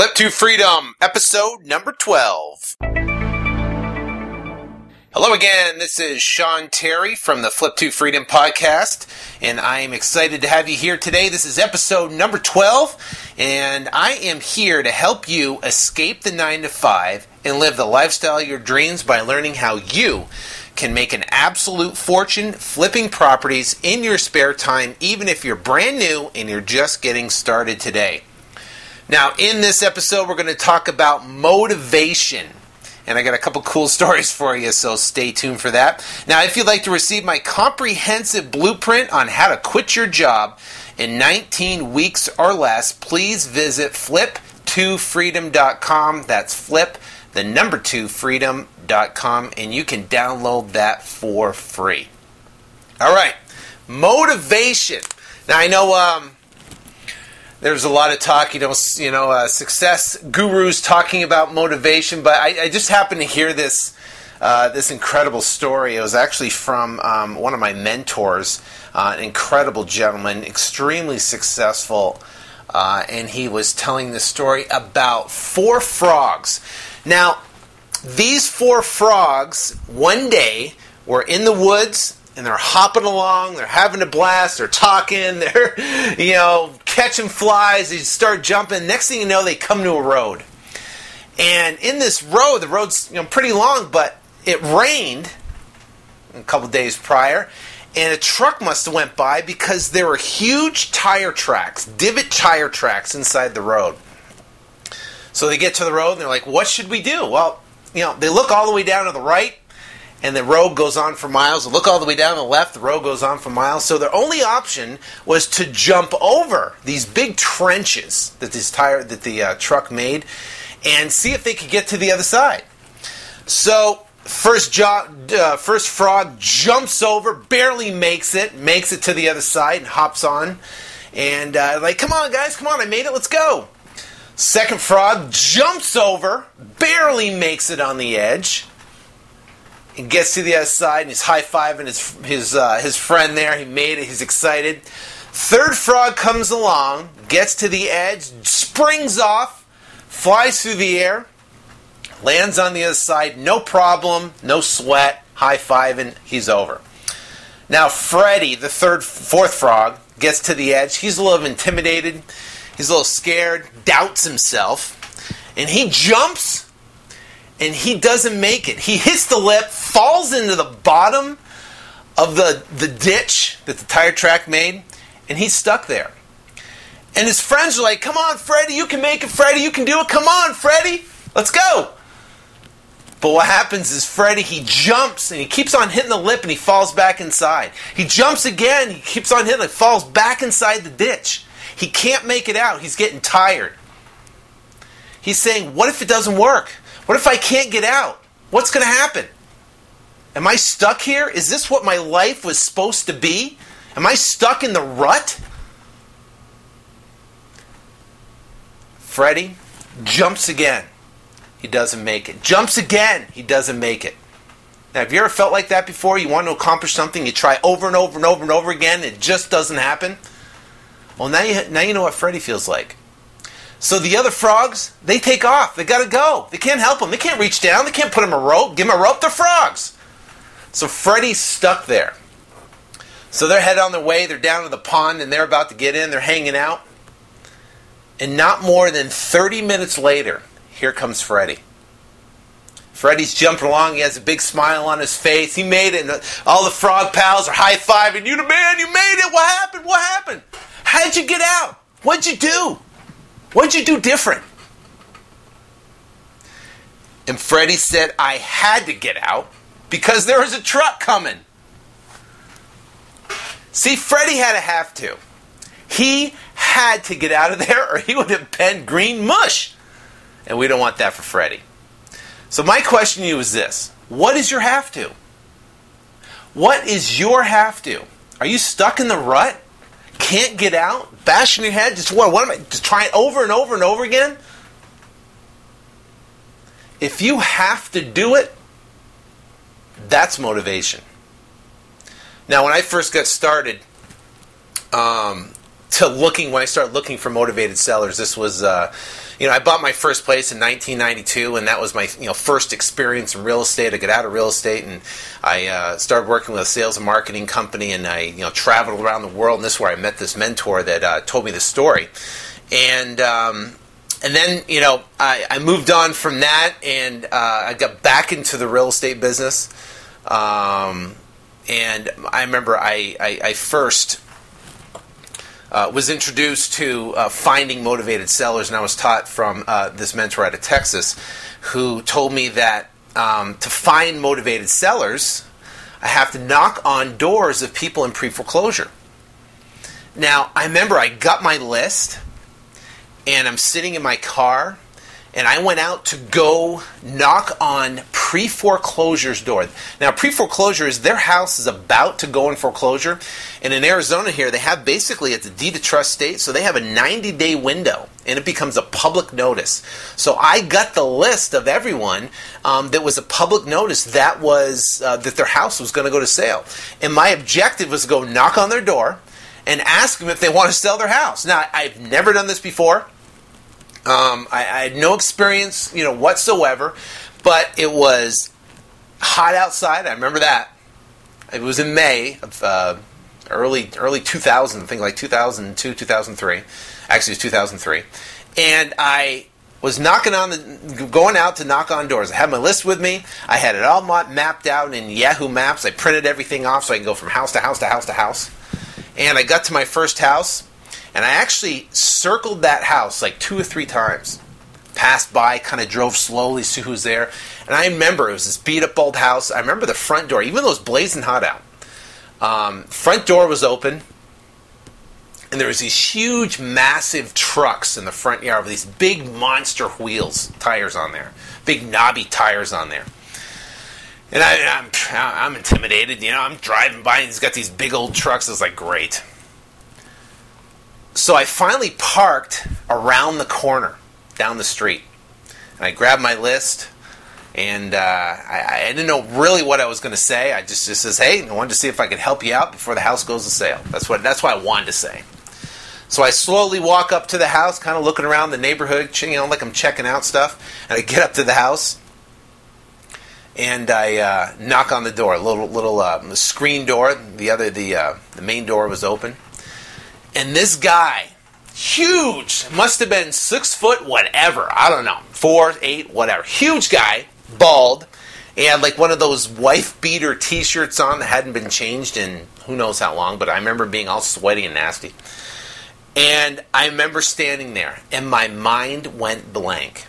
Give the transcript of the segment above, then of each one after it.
Flip to Freedom, episode number 12. Hello again, this is Sean Terry from the Flip to Freedom podcast, and I am excited to have you here today. This is episode number 12, and I am here to help you escape the 9 to 5 and live the lifestyle of your dreams by learning how you can make an absolute fortune flipping properties in your spare time, even if you're brand new and you're just getting started today. Now, in this episode, we're going to talk about motivation. And I got a couple cool stories for you, so stay tuned for that. Now, if you'd like to receive my comprehensive blueprint on how to quit your job in 19 weeks or less, please visit flip2freedom.com. That's flip, the number two, freedom.com, and you can download that for free. All right, motivation. Now, I know. Um, there's a lot of talk, you know, you know, uh, success gurus talking about motivation, but I, I just happened to hear this uh, this incredible story. It was actually from um, one of my mentors, uh, an incredible gentleman, extremely successful, uh, and he was telling the story about four frogs. Now, these four frogs one day were in the woods and they're hopping along, they're having a blast, they're talking, they're, you know, catching flies, they start jumping. Next thing you know, they come to a road. And in this road, the road's you know pretty long, but it rained a couple days prior, and a truck must have went by because there were huge tire tracks, divot tire tracks inside the road. So they get to the road and they're like, "What should we do?" Well, you know, they look all the way down to the right, and the road goes on for miles. Look all the way down to the left, the road goes on for miles. So their only option was to jump over these big trenches that this tire that the uh, truck made, and see if they could get to the other side. So first uh, first frog jumps over, barely makes it, makes it to the other side, and hops on, and uh, like, come on, guys, come on, I made it, let's go. Second frog jumps over, barely makes it on the edge and gets to the other side and he's high fiving his his uh, his friend there. He made it. He's excited. Third frog comes along, gets to the edge, springs off, flies through the air, lands on the other side. No problem, no sweat. High fiving. He's over. Now Freddy, the third, fourth frog, gets to the edge. He's a little intimidated. He's a little scared. Doubts himself, and he jumps and he doesn't make it. He hits the lip, falls into the bottom of the, the ditch that the tire track made, and he's stuck there. And his friends are like, Come on, Freddie, you can make it, Freddie, you can do it. Come on, Freddie, let's go. But what happens is Freddie, he jumps and he keeps on hitting the lip and he falls back inside. He jumps again, he keeps on hitting, it, falls back inside the ditch. He can't make it out. He's getting tired. He's saying, What if it doesn't work? What if I can't get out? What's going to happen? Am I stuck here? Is this what my life was supposed to be? Am I stuck in the rut? Freddie jumps again. He doesn't make it. Jumps again. He doesn't make it. Now, have you ever felt like that before? You want to accomplish something, you try over and over and over and over again, it just doesn't happen? Well, now you, now you know what Freddie feels like. So the other frogs, they take off. They got to go. They can't help them. They can't reach down. They can't put them a rope. Give them a rope. They're frogs. So Freddy's stuck there. So they're headed on their way. They're down to the pond and they're about to get in. They're hanging out. And not more than 30 minutes later, here comes Freddy. Freddy's jumping along. He has a big smile on his face. He made it. And all the frog pals are high fiving. You the man. You made it. What happened? What happened? How'd you get out? What'd you do? What'd you do different? And Freddie said, I had to get out because there was a truck coming. See, Freddie had to have to. He had to get out of there or he would have been green mush. And we don't want that for Freddie. So, my question to you is this What is your have to? What is your have to? Are you stuck in the rut? Can't get out, bashing your head, just what, what am I, just trying over and over and over again? If you have to do it, that's motivation. Now, when I first got started, um, to looking when I started looking for motivated sellers, this was, uh, you know, I bought my first place in 1992, and that was my you know first experience in real estate. I got out of real estate, and I uh, started working with a sales and marketing company, and I you know traveled around the world. And this is where I met this mentor that uh, told me the story, and. Um, and then you know I, I, moved on from that and uh, I got back into the real estate business um, and I remember I, I, I first uh, was introduced to uh, finding motivated sellers, and I was taught from uh, this mentor out of Texas who told me that um, to find motivated sellers, I have to knock on doors of people in pre foreclosure. Now, I remember I got my list, and I'm sitting in my car and I went out to go knock on pre foreclosure's door. Now, pre foreclosure is their house is about to go in foreclosure, and in Arizona here, they have basically it's a deed of trust state, so they have a 90 day window, and it becomes a public notice. So I got the list of everyone um, that was a public notice that was uh, that their house was going to go to sale, and my objective was to go knock on their door and ask them if they want to sell their house. Now, I've never done this before. Um, I, I, had no experience, you know, whatsoever, but it was hot outside. I remember that. It was in May of uh, early early 2000, I think like 2002, 2003. Actually, it was 2003, and I was knocking on the going out to knock on doors. I had my list with me. I had it all mapped out in Yahoo Maps. I printed everything off so I can go from house to house to house to house. And I got to my first house and I actually circled that house like two or three times. Passed by, kind of drove slowly, to see who's there. And I remember it was this beat up old house. I remember the front door, even though it was blazing hot out. Um, front door was open, and there was these huge, massive trucks in the front yard with these big monster wheels, tires on there, big knobby tires on there. And I, I'm, I'm intimidated, you know. I'm driving by, and he's got these big old trucks. It's like great so I finally parked around the corner down the street. And I grabbed my list, and uh, I, I, didn't know really what I was going to say. I just, just says, "Hey, I wanted to see if I could help you out before the house goes to sale." That's what that's what I wanted to say. So I slowly walk up to the house, kind of looking around the neighborhood, you know, like I'm checking out stuff. And I get up to the house, and I uh, knock on the door, a little little uh, screen door. The other the uh, the main door was open and this guy, huge, must have been six foot, whatever. I don't know, four, eight, whatever. Huge guy, bald, and like one of those wife beater T-shirts on that hadn't been changed in who knows how long. But I remember being all sweaty and nasty. And I remember standing there, and my mind went blank.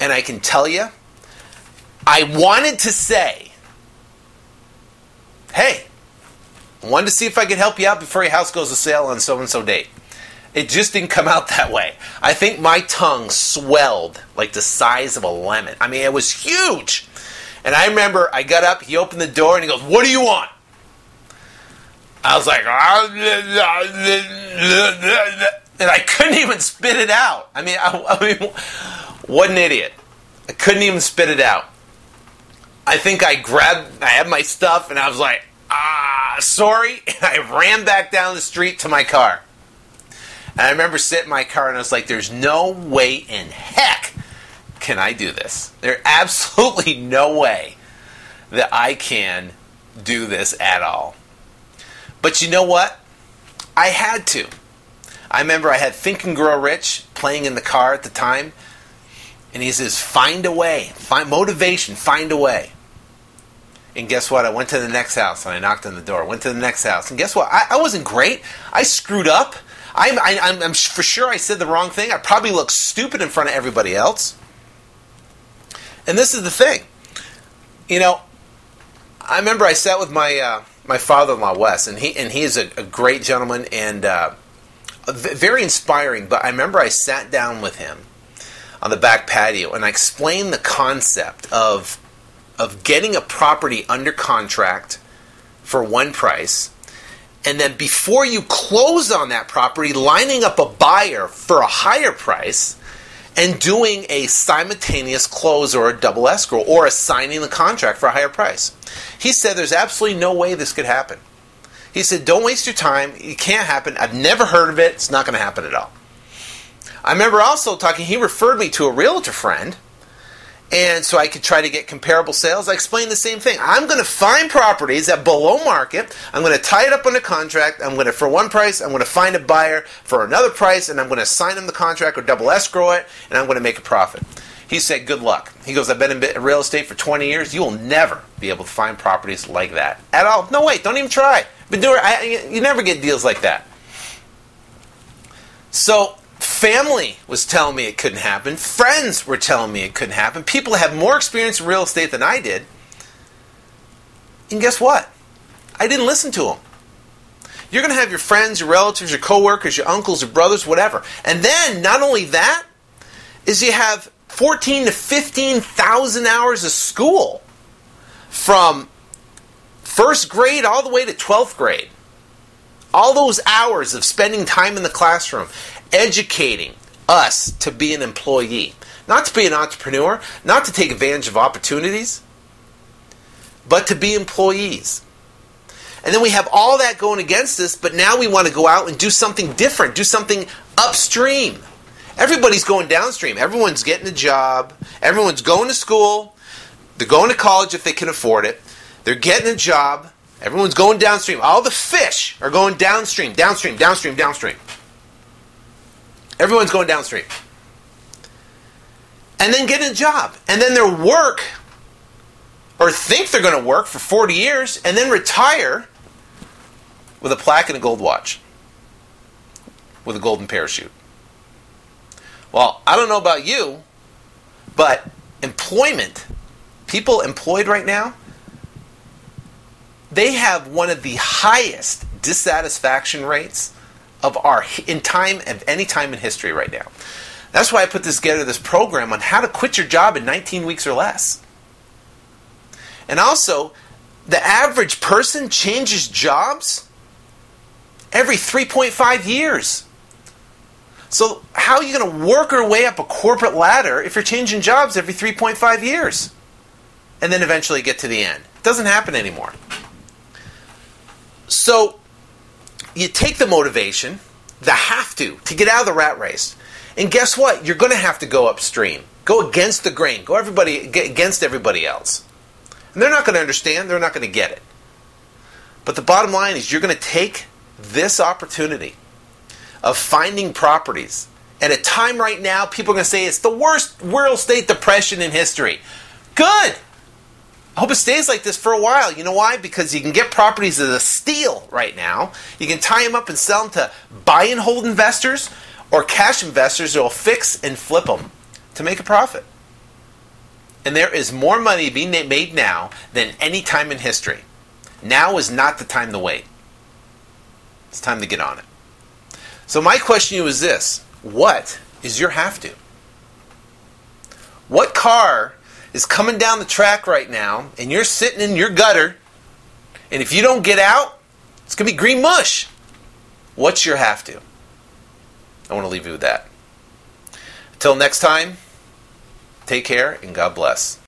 And I can tell you, I wanted to say, "Hey." Wanted to see if I could help you out before your house goes to sale on so and so date. It just didn't come out that way. I think my tongue swelled like the size of a lemon. I mean, it was huge. And I remember I got up, he opened the door, and he goes, What do you want? I was like, ah, and I couldn't even spit it out. I mean, I, I mean, what an idiot. I couldn't even spit it out. I think I grabbed, I had my stuff, and I was like, ah, sorry. I ran back down the street to my car. And I remember sitting in my car and I was like, there's no way in heck can I do this. There's absolutely no way that I can do this at all. But you know what? I had to. I remember I had Think and Grow Rich playing in the car at the time. And he says, find a way, find motivation, find a way. And guess what? I went to the next house and I knocked on the door. Went to the next house. And guess what? I, I wasn't great. I screwed up. I'm, I, am i am for sure I said the wrong thing. I probably looked stupid in front of everybody else. And this is the thing. You know, I remember I sat with my uh, my father-in-law Wes, and he and he is a, a great gentleman and uh, very inspiring. But I remember I sat down with him on the back patio and I explained the concept of of getting a property under contract for one price, and then before you close on that property, lining up a buyer for a higher price and doing a simultaneous close or a double escrow or assigning the contract for a higher price. He said there's absolutely no way this could happen. He said, don't waste your time. It can't happen. I've never heard of it. It's not going to happen at all. I remember also talking, he referred me to a realtor friend and so I could try to get comparable sales. I explained the same thing. I'm going to find properties at below market. I'm going to tie it up on a contract. I'm going to, for one price, I'm going to find a buyer for another price, and I'm going to sign them the contract or double escrow it, and I'm going to make a profit. He said, Good luck. He goes, I've been in real estate for 20 years. You will never be able to find properties like that at all. No, wait, don't even try. Been doing, I, you never get deals like that. So Family was telling me it couldn't happen. Friends were telling me it couldn't happen. People have more experience in real estate than I did. And guess what? I didn't listen to them. You're going to have your friends, your relatives, your coworkers, your uncles, your brothers, whatever. And then, not only that, is you have 14 to 15,000 hours of school from first grade all the way to 12th grade. All those hours of spending time in the classroom educating us to be an employee, not to be an entrepreneur, not to take advantage of opportunities, but to be employees. And then we have all that going against us, but now we want to go out and do something different, do something upstream. Everybody's going downstream. Everyone's getting a job. Everyone's going to school. They're going to college if they can afford it. They're getting a job. Everyone's going downstream. All the fish are going downstream, downstream, downstream, downstream. Everyone's going downstream. And then get a job. And then they'll work or think they're going to work for 40 years and then retire with a plaque and a gold watch with a golden parachute. Well, I don't know about you, but employment, people employed right now, they have one of the highest dissatisfaction rates of our in time of any time in history right now. That's why I put this together this program on how to quit your job in 19 weeks or less. And also, the average person changes jobs every 3.5 years. So, how are you going to work your way up a corporate ladder if you're changing jobs every 3.5 years? And then eventually get to the end. It doesn't happen anymore. So, you take the motivation, the have to, to get out of the rat race. And guess what? You're going to have to go upstream. Go against the grain. Go everybody against everybody else. And they're not going to understand. They're not going to get it. But the bottom line is you're going to take this opportunity of finding properties at a time right now people are going to say it's the worst real estate depression in history. Good. I hope it stays like this for a while. You know why? Because you can get properties as a steal right now. You can tie them up and sell them to buy and hold investors or cash investors that will fix and flip them to make a profit. And there is more money being made now than any time in history. Now is not the time to wait. It's time to get on it. So, my question to you is this What is your have to? What car is coming down the track right now, and you're sitting in your gutter, and if you don't get out, it's going to be green mush. What's your have to? I want to leave you with that. Until next time, take care and God bless.